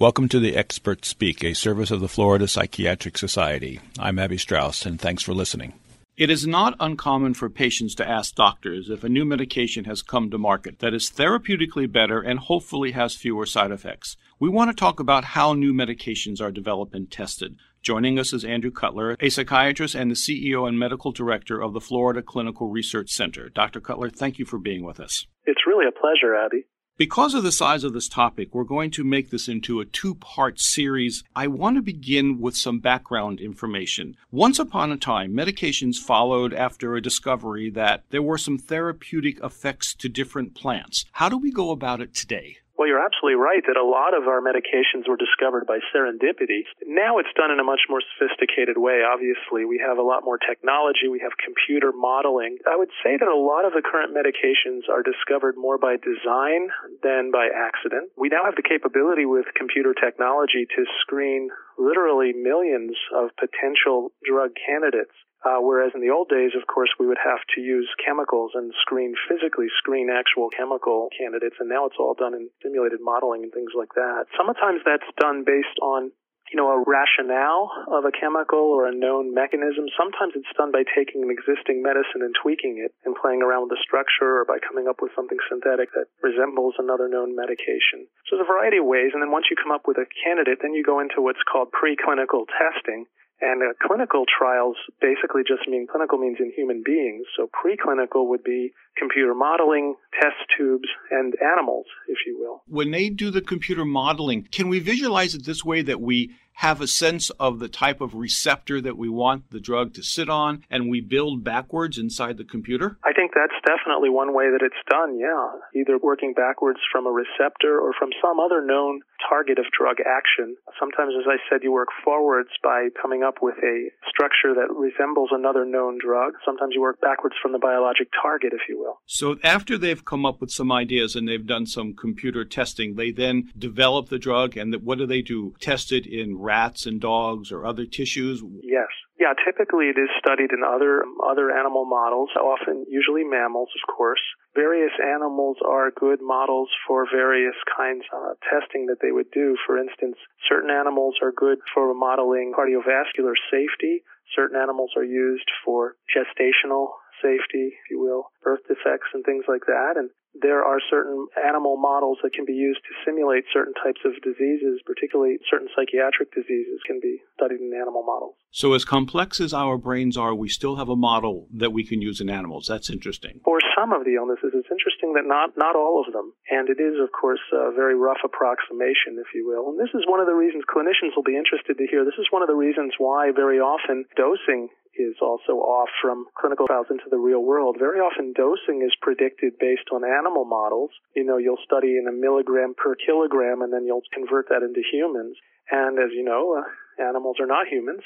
Welcome to the Expert Speak, a service of the Florida Psychiatric Society. I'm Abby Strauss, and thanks for listening. It is not uncommon for patients to ask doctors if a new medication has come to market that is therapeutically better and hopefully has fewer side effects. We want to talk about how new medications are developed and tested. Joining us is Andrew Cutler, a psychiatrist and the CEO and medical director of the Florida Clinical Research Center. Dr. Cutler, thank you for being with us. It's really a pleasure, Abby. Because of the size of this topic, we're going to make this into a two part series. I want to begin with some background information. Once upon a time, medications followed after a discovery that there were some therapeutic effects to different plants. How do we go about it today? Well, you're absolutely right that a lot of our medications were discovered by serendipity. Now it's done in a much more sophisticated way, obviously. We have a lot more technology, we have computer modeling. I would say that a lot of the current medications are discovered more by design than by accident. We now have the capability with computer technology to screen literally millions of potential drug candidates. Uh, whereas in the old days, of course, we would have to use chemicals and screen, physically screen actual chemical candidates, and now it's all done in simulated modeling and things like that. Sometimes that's done based on you know, a rationale of a chemical or a known mechanism. Sometimes it's done by taking an existing medicine and tweaking it and playing around with the structure or by coming up with something synthetic that resembles another known medication. So there's a variety of ways. And then once you come up with a candidate, then you go into what's called preclinical testing. And uh, clinical trials basically just mean clinical means in human beings. So preclinical would be computer modeling, test tubes, and animals, if you will. When they do the computer modeling, can we visualize it this way that we have a sense of the type of receptor that we want the drug to sit on and we build backwards inside the computer? I think that's definitely one way that it's done, yeah. Either working backwards from a receptor or from some other known target of drug action. Sometimes, as I said, you work forwards by coming up with a structure that resembles another known drug. Sometimes you work backwards from the biologic target, if you will. So after they've come up with some ideas and they've done some computer testing, they then develop the drug and what do they do? Test it in rats and dogs or other tissues? Yes. Yeah, typically it is studied in other other animal models, often usually mammals, of course. Various animals are good models for various kinds of testing that they would do. For instance, certain animals are good for modeling cardiovascular safety. Certain animals are used for gestational safety, if you will, birth defects and things like that. And there are certain animal models that can be used to simulate certain types of diseases, particularly certain psychiatric diseases can be studied in animal models. So, as complex as our brains are, we still have a model that we can use in animals. That's interesting. For some of the illnesses, it's interesting that not, not all of them. And it is, of course, a very rough approximation, if you will. And this is one of the reasons clinicians will be interested to hear. This is one of the reasons why very often dosing is also off from clinical trials into the real world. Very often dosing is predicted based on animal models. You know, you'll study in a milligram per kilogram and then you'll convert that into humans. And as you know, uh, animals are not humans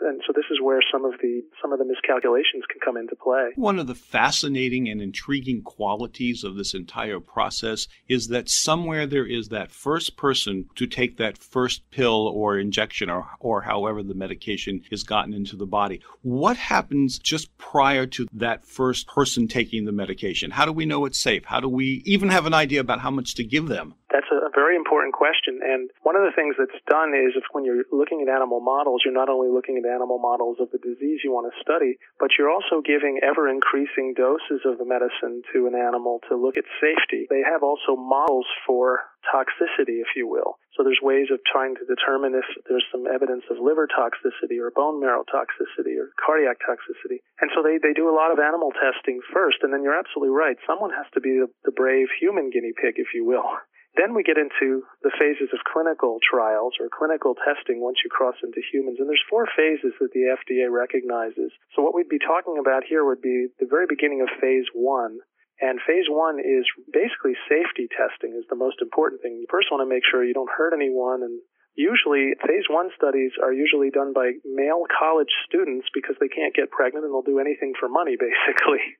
and so this is where some of the some of the miscalculations can come into play. One of the fascinating and intriguing qualities of this entire process is that somewhere there is that first person to take that first pill or injection or or however the medication is gotten into the body. What happens just prior to that first person taking the medication? How do we know it's safe? How do we even have an idea about how much to give them? That's a very important question. And one of the things that's done is if when you're looking at animal models, you're not only looking at animal models of the disease you want to study, but you're also giving ever increasing doses of the medicine to an animal to look at safety. They have also models for toxicity, if you will. So there's ways of trying to determine if there's some evidence of liver toxicity or bone marrow toxicity or cardiac toxicity. And so they, they do a lot of animal testing first. And then you're absolutely right. Someone has to be the, the brave human guinea pig, if you will. Then we get into the phases of clinical trials or clinical testing once you cross into humans. And there's four phases that the FDA recognizes. So what we'd be talking about here would be the very beginning of phase one. And phase one is basically safety testing is the most important thing. You first want to make sure you don't hurt anyone and Usually, phase one studies are usually done by male college students because they can't get pregnant and they'll do anything for money, basically.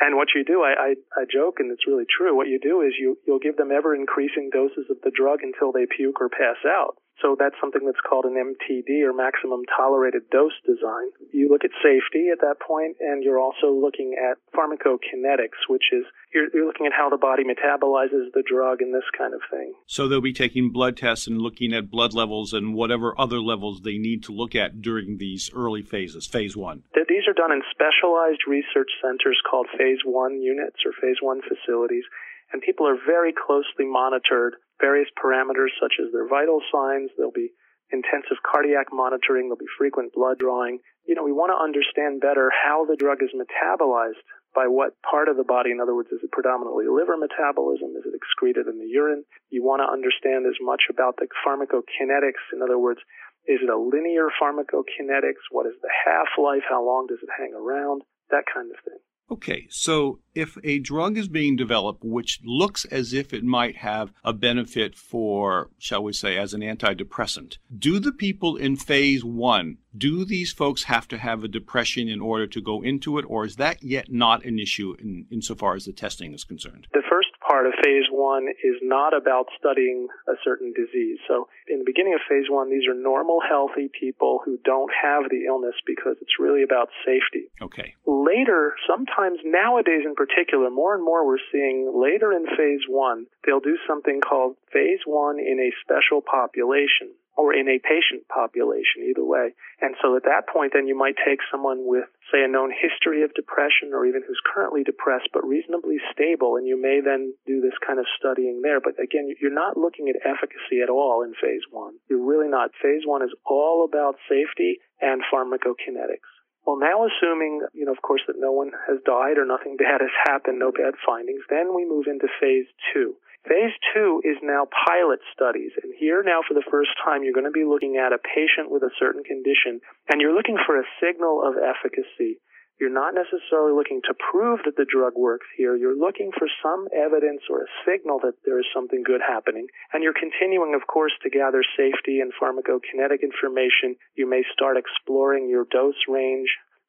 and what you do, I, I, I joke, and it's really true. What you do is you you'll give them ever increasing doses of the drug until they puke or pass out. So that's something that's called an MTD or maximum tolerated dose design. You look at safety at that point and you're also looking at pharmacokinetics, which is you're, you're looking at how the body metabolizes the drug and this kind of thing. So they'll be taking blood tests and looking at blood levels and whatever other levels they need to look at during these early phases, phase one. These are done in specialized research centers called phase one units or phase one facilities and people are very closely monitored various parameters such as their vital signs. There'll be intensive cardiac monitoring. There'll be frequent blood drawing. You know, we want to understand better how the drug is metabolized by what part of the body. In other words, is it predominantly liver metabolism? Is it excreted in the urine? You want to understand as much about the pharmacokinetics. In other words, is it a linear pharmacokinetics? What is the half-life? How long does it hang around? That kind of thing. Okay, so if a drug is being developed which looks as if it might have a benefit for, shall we say, as an antidepressant, do the people in phase one, do these folks have to have a depression in order to go into it, or is that yet not an issue in, insofar as the testing is concerned? The first part of phase one is not about studying a certain disease. So in the beginning of phase one, these are normal, healthy people who don't have the illness because it's really about safety. Okay. Later, sometimes nowadays in particular, more and more we're seeing later in phase one, they'll do something called phase one in a special population or in a patient population, either way. And so at that point, then you might take someone with, say, a known history of depression or even who's currently depressed but reasonably stable, and you may then do this kind of studying there. But again, you're not looking at efficacy at all in phase one. You're really not. Phase one is all about safety and pharmacokinetics. Well, now assuming, you know, of course, that no one has died or nothing bad has happened, no bad findings, then we move into phase two. Phase two is now pilot studies. And here now for the first time, you're going to be looking at a patient with a certain condition and you're looking for a signal of efficacy. You're not necessarily looking to prove that the drug works here. You're looking for some evidence or a signal that there is something good happening. And you're continuing, of course, to gather safety and pharmacokinetic information. You may start exploring your dose range,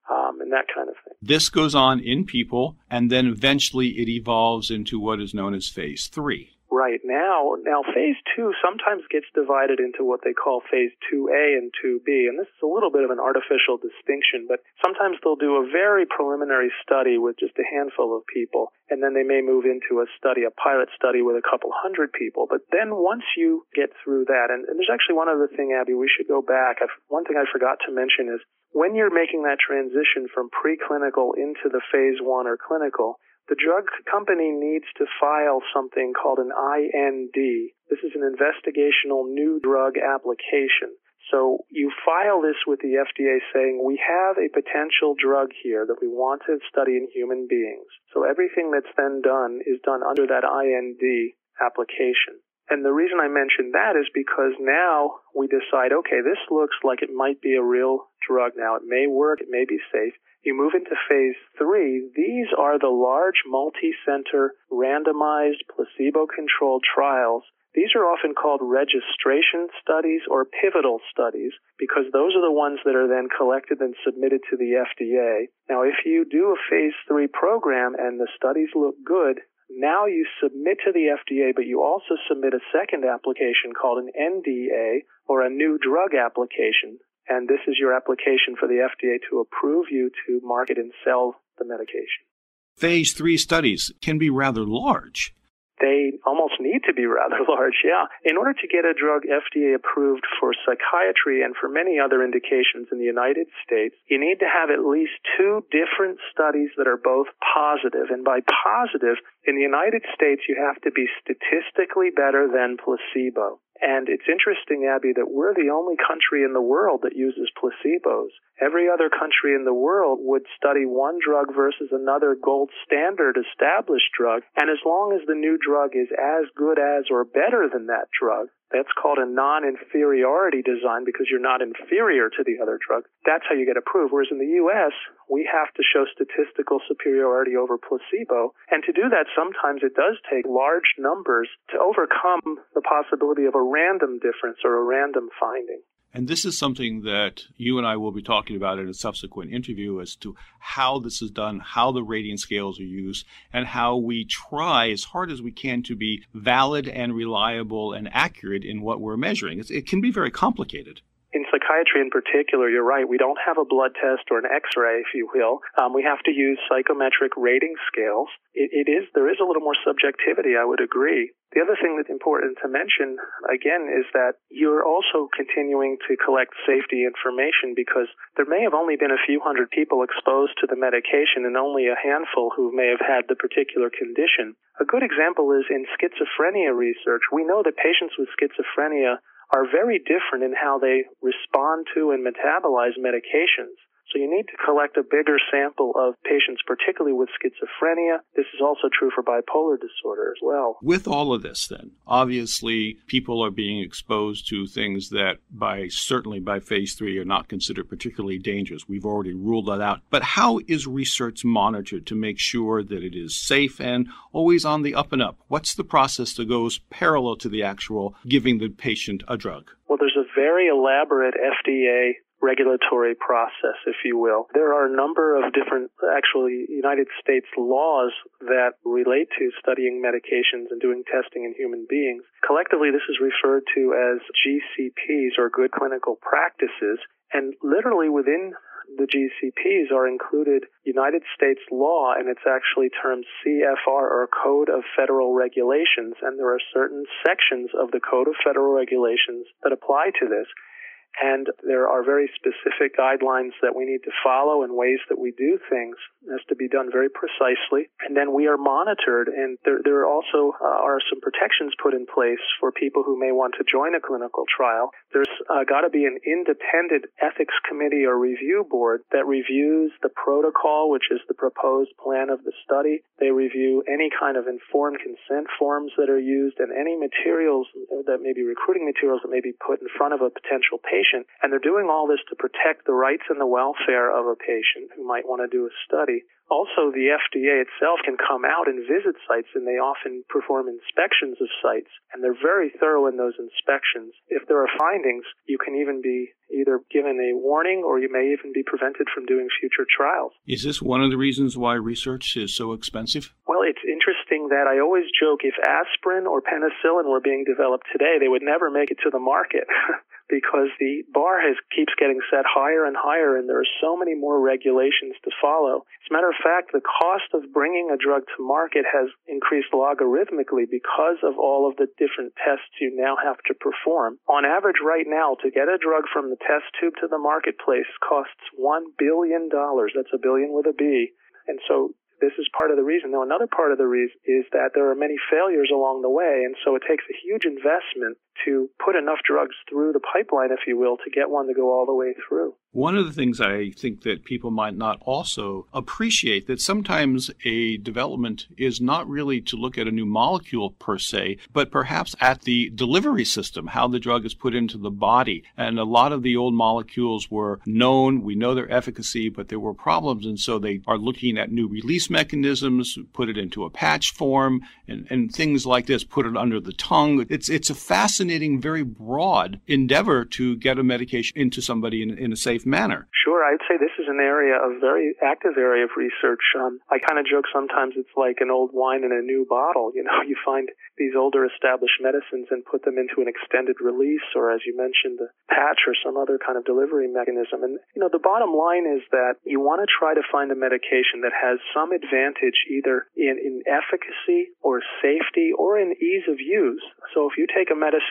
um, and that kind of thing. This goes on in people, and then eventually it evolves into what is known as phase three. Right now, now phase two sometimes gets divided into what they call phase 2A and 2B, and this is a little bit of an artificial distinction, but sometimes they'll do a very preliminary study with just a handful of people, and then they may move into a study, a pilot study with a couple hundred people. But then once you get through that, and, and there's actually one other thing, Abby, we should go back. I've, one thing I forgot to mention is when you're making that transition from preclinical into the phase one or clinical, the drug company needs to file something called an IND. This is an investigational new drug application. So you file this with the FDA saying we have a potential drug here that we want to study in human beings. So everything that's then done is done under that IND application. And the reason I mention that is because now we decide, okay, this looks like it might be a real drug now. It may work, it may be safe. You move into phase three. These are the large multi-center randomized placebo-controlled trials. These are often called registration studies or pivotal studies because those are the ones that are then collected and submitted to the FDA. Now, if you do a phase three program and the studies look good, now you submit to the FDA, but you also submit a second application called an NDA or a new drug application and this is your application for the FDA to approve you to market and sell the medication. Phase three studies can be rather large. They almost need to be rather large, yeah. In order to get a drug FDA approved for psychiatry and for many other indications in the United States, you need to have at least two different studies that are both positive. And by positive, in the United States, you have to be statistically better than placebo. And it's interesting, Abby, that we're the only country in the world that uses placebos. Every other country in the world would study one drug versus another gold standard established drug. And as long as the new drug is as good as or better than that drug, that's called a non-inferiority design because you're not inferior to the other drug. That's how you get approved. Whereas in the U.S., we have to show statistical superiority over placebo. And to do that, sometimes it does take large numbers to overcome the possibility of a random difference or a random finding. And this is something that you and I will be talking about in a subsequent interview as to how this is done, how the rating scales are used, and how we try as hard as we can to be valid and reliable and accurate in what we're measuring. It's, it can be very complicated psychiatry in particular, you're right. We don't have a blood test or an X-ray, if you will. Um, we have to use psychometric rating scales. It, it is there is a little more subjectivity. I would agree. The other thing that's important to mention, again, is that you're also continuing to collect safety information because there may have only been a few hundred people exposed to the medication and only a handful who may have had the particular condition. A good example is in schizophrenia research. We know that patients with schizophrenia are very different in how they respond to and metabolize medications. So you need to collect a bigger sample of patients, particularly with schizophrenia. This is also true for bipolar disorder as well. With all of this, then, obviously people are being exposed to things that by certainly by phase three are not considered particularly dangerous. We've already ruled that out. But how is research monitored to make sure that it is safe and always on the up and up? What's the process that goes parallel to the actual giving the patient a drug? Well, there's a very elaborate FDA regulatory process, if you will. There are a number of different, actually, United States laws that relate to studying medications and doing testing in human beings. Collectively, this is referred to as GCPs or good clinical practices. And literally within the GCPs are included United States law, and it's actually termed CFR or Code of Federal Regulations. And there are certain sections of the Code of Federal Regulations that apply to this and there are very specific guidelines that we need to follow and ways that we do things has to be done very precisely and then we are monitored and there, there also uh, are some protections put in place for people who may want to join a clinical trial there's uh, got to be an independent ethics committee or review board that reviews the protocol which is the proposed plan of the study they review any kind of informed consent forms that are used and any materials that may be recruiting materials that may be put in front of a potential patient patient. And they're doing all this to protect the rights and the welfare of a patient who might want to do a study. Also, the FDA itself can come out and visit sites, and they often perform inspections of sites, and they're very thorough in those inspections. If there are findings, you can even be either given a warning or you may even be prevented from doing future trials. Is this one of the reasons why research is so expensive? Well, it's interesting that I always joke if aspirin or penicillin were being developed today, they would never make it to the market. because the bar has keeps getting set higher and higher and there are so many more regulations to follow. As a matter of fact, the cost of bringing a drug to market has increased logarithmically because of all of the different tests you now have to perform. On average right now, to get a drug from the test tube to the marketplace costs $1 billion. That's a billion with a B. And so this is part of the reason. Now, another part of the reason is that there are many failures along the way, and so it takes a huge investment to put enough drugs through the pipeline, if you will, to get one to go all the way through. One of the things I think that people might not also appreciate that sometimes a development is not really to look at a new molecule per se, but perhaps at the delivery system, how the drug is put into the body. And a lot of the old molecules were known, we know their efficacy, but there were problems. And so they are looking at new release mechanisms, put it into a patch form, and, and things like this, put it under the tongue. It's, it's a fascinating, very broad endeavor to get a medication into somebody in, in a safe manner. Sure, I'd say this is an area, a very active area of research. Um, I kind of joke sometimes it's like an old wine in a new bottle. You know, you find these older established medicines and put them into an extended release, or as you mentioned, a patch or some other kind of delivery mechanism. And you know, the bottom line is that you want to try to find a medication that has some advantage either in, in efficacy or safety or in ease of use. So if you take a medicine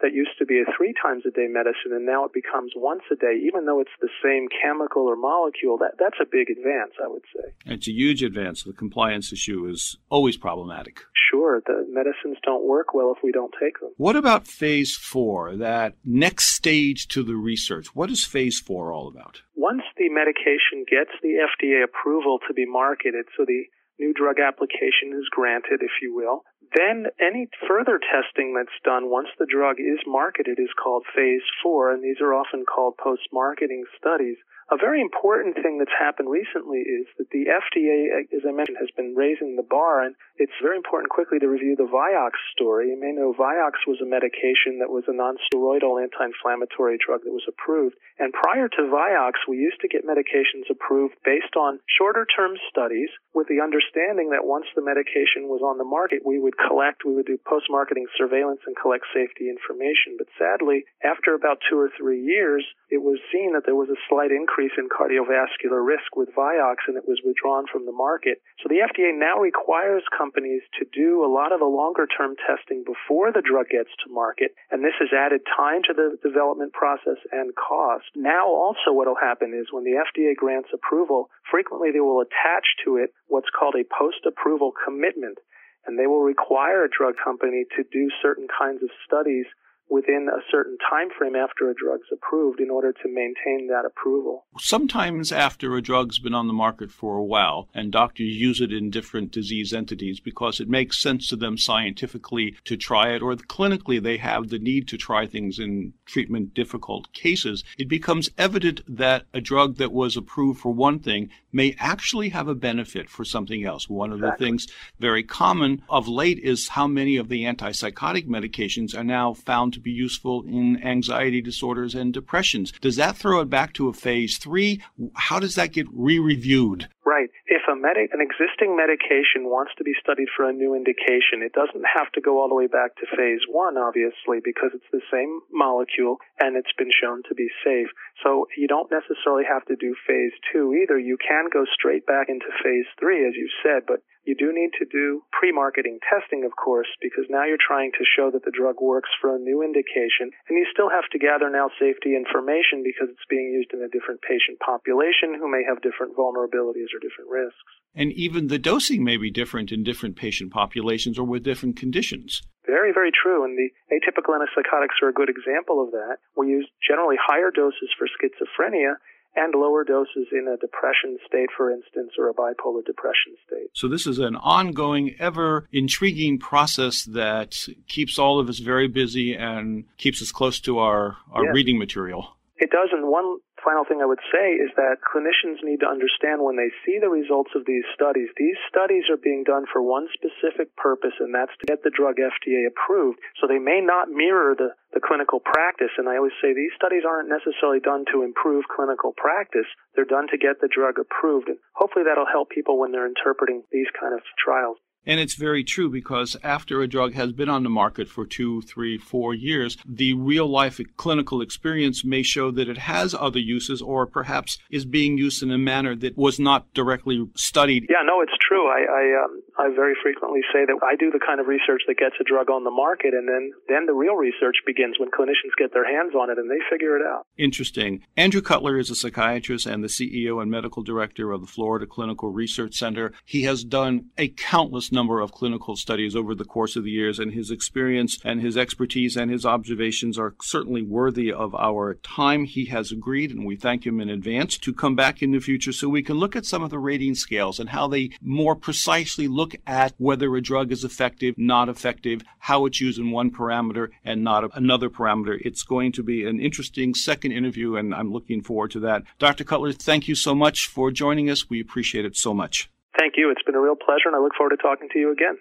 that used to be a three times a day medicine and now it becomes once a day, even though it's the same chemical or molecule, that, that's a big advance, I would say. It's a huge advance. The compliance issue is always problematic. Sure. The medicines don't work well if we don't take them. What about phase four, that next stage to the research? What is phase four all about? Once the medication gets the FDA approval to be marketed, so the new drug application is granted, if you will, Then any further testing that's done once the drug is marketed is called phase four, and these are often called post-marketing studies. A very important thing that's happened recently is that the FDA, as I mentioned, has been raising the bar, and it's very important quickly to review the Vioxx story. You may know Vioxx was a medication that was a non-steroidal anti-inflammatory drug that was approved. And prior to Vioxx, we used to get medications approved based on shorter-term studies with the understanding that once the medication was on the market, we would collect, we would do post-marketing surveillance and collect safety information. But sadly, after about two or three years, it was seen that there was a slight increase in cardiovascular risk with Vioxx and it was withdrawn from the market. So the FDA now requires companies to do a lot of the longer term testing before the drug gets to market and this has added time to the development process and cost. Now also what will happen is when the FDA grants approval, frequently they will attach to it what's called a post-approval commitment and they will require a drug company to do certain kinds of studies within a certain time frame after a drug's approved in order to maintain that approval. Sometimes after a drug's been on the market for a while and doctors use it in different disease entities because it makes sense to them scientifically to try it or clinically they have the need to try things in treatment difficult cases, it becomes evident that a drug that was approved for one thing may actually have a benefit for something else. One of exactly. the things very common of late is how many of the antipsychotic medications are now found to to be useful in anxiety disorders and depressions. Does that throw it back to a phase three? How does that get re-reviewed? Right. If a medic, an existing medication wants to be studied for a new indication, it doesn't have to go all the way back to phase one, obviously, because it's the same molecule and it's been shown to be safe. So you don't necessarily have to do phase two either. You can go straight back into phase three, as you said, but you do need to do pre-marketing testing, of course, because now you're trying to show that the drug works for a new indication, and you still have to gather now safety information because it's being used in a different patient population who may have different vulnerabilities or different risks. And even the dosing may be different in different patient populations or with different conditions. Very, very true. And the atypical antipsychotics are a good example of that. We use generally higher doses for schizophrenia and lower doses in a depression state, for instance, or a bipolar depression state. So, this is an ongoing, ever intriguing process that keeps all of us very busy and keeps us close to our, our yes. reading material. It does. And one final thing I would say is that clinicians need to understand when they see the results of these studies, these studies are being done for one specific purpose, and that's to get the drug FDA approved. So they may not mirror the, the clinical practice. And I always say these studies aren't necessarily done to improve clinical practice. They're done to get the drug approved. And hopefully that'll help people when they're interpreting these kind of trials. And it's very true because after a drug has been on the market for two, three, four years, the real life clinical experience may show that it has other uses or perhaps is being used in a manner that was not directly studied. Yeah, no, it's true. I I, um, I very frequently say that I do the kind of research that gets a drug on the market, and then then the real research begins when clinicians get their hands on it and they figure it out. Interesting. Andrew Cutler is a psychiatrist and the CEO and medical director of the Florida Clinical Research Center. He has done a countless number of clinical studies over the course of the years, and his experience and his expertise and his observations are certainly worthy of our time. He has agreed, and we thank him in advance, to come back in the future so we can look at some of the rating scales and how they more precisely look at whether a drug is effective, not effective, how it's used in one parameter and not another parameter. It's going to be an interesting second interview, and I'm looking forward to that. Dr. Cutler, thank you so much for joining us. We appreciate it so much. Thank you. It's been a real pleasure, and I look forward to talking to you again.